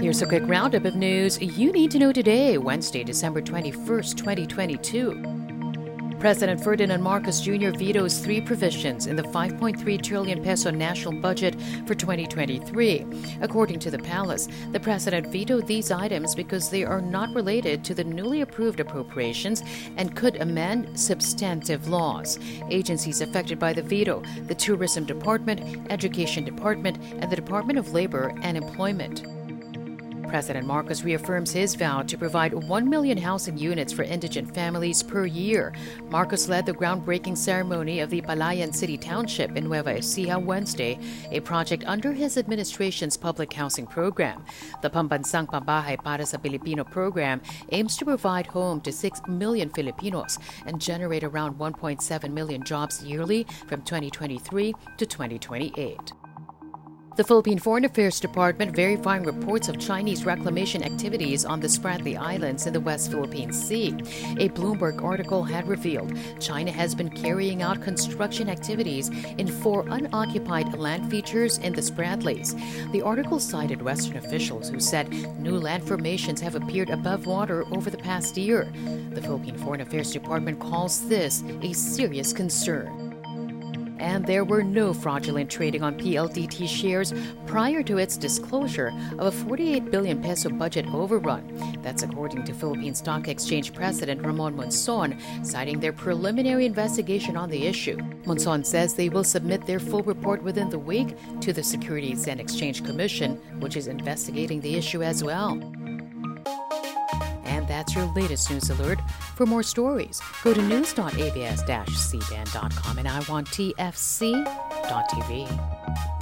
Here's a quick roundup of news you need to know today, Wednesday, December 21st, 2022. President Ferdinand Marcos Jr. vetoes three provisions in the 5.3 trillion peso national budget for 2023. According to the palace, the president vetoed these items because they are not related to the newly approved appropriations and could amend substantive laws. Agencies affected by the veto the Tourism Department, Education Department, and the Department of Labor and Employment. President Marcos reaffirms his vow to provide 1 million housing units for indigent families per year. Marcos led the groundbreaking ceremony of the Palayan City Township in Nueva Ecija Wednesday, a project under his administration's public housing program. The Pambansang Pabahay para sa Pilipino program aims to provide home to 6 million Filipinos and generate around 1.7 million jobs yearly from 2023 to 2028. The Philippine Foreign Affairs Department verifying reports of Chinese reclamation activities on the Spratly Islands in the West Philippine Sea. A Bloomberg article had revealed China has been carrying out construction activities in four unoccupied land features in the Spratlys. The article cited Western officials who said new land formations have appeared above water over the past year. The Philippine Foreign Affairs Department calls this a serious concern and there were no fraudulent trading on PLDT shares prior to its disclosure of a 48 billion peso budget overrun. That's according to Philippine Stock Exchange President Ramon Monzon, citing their preliminary investigation on the issue. Monzon says they will submit their full report within the week to the Securities and Exchange Commission, which is investigating the issue as well. That's your latest news alert. For more stories, go to news.abs-cbn.com and I want iwanttfc.tv.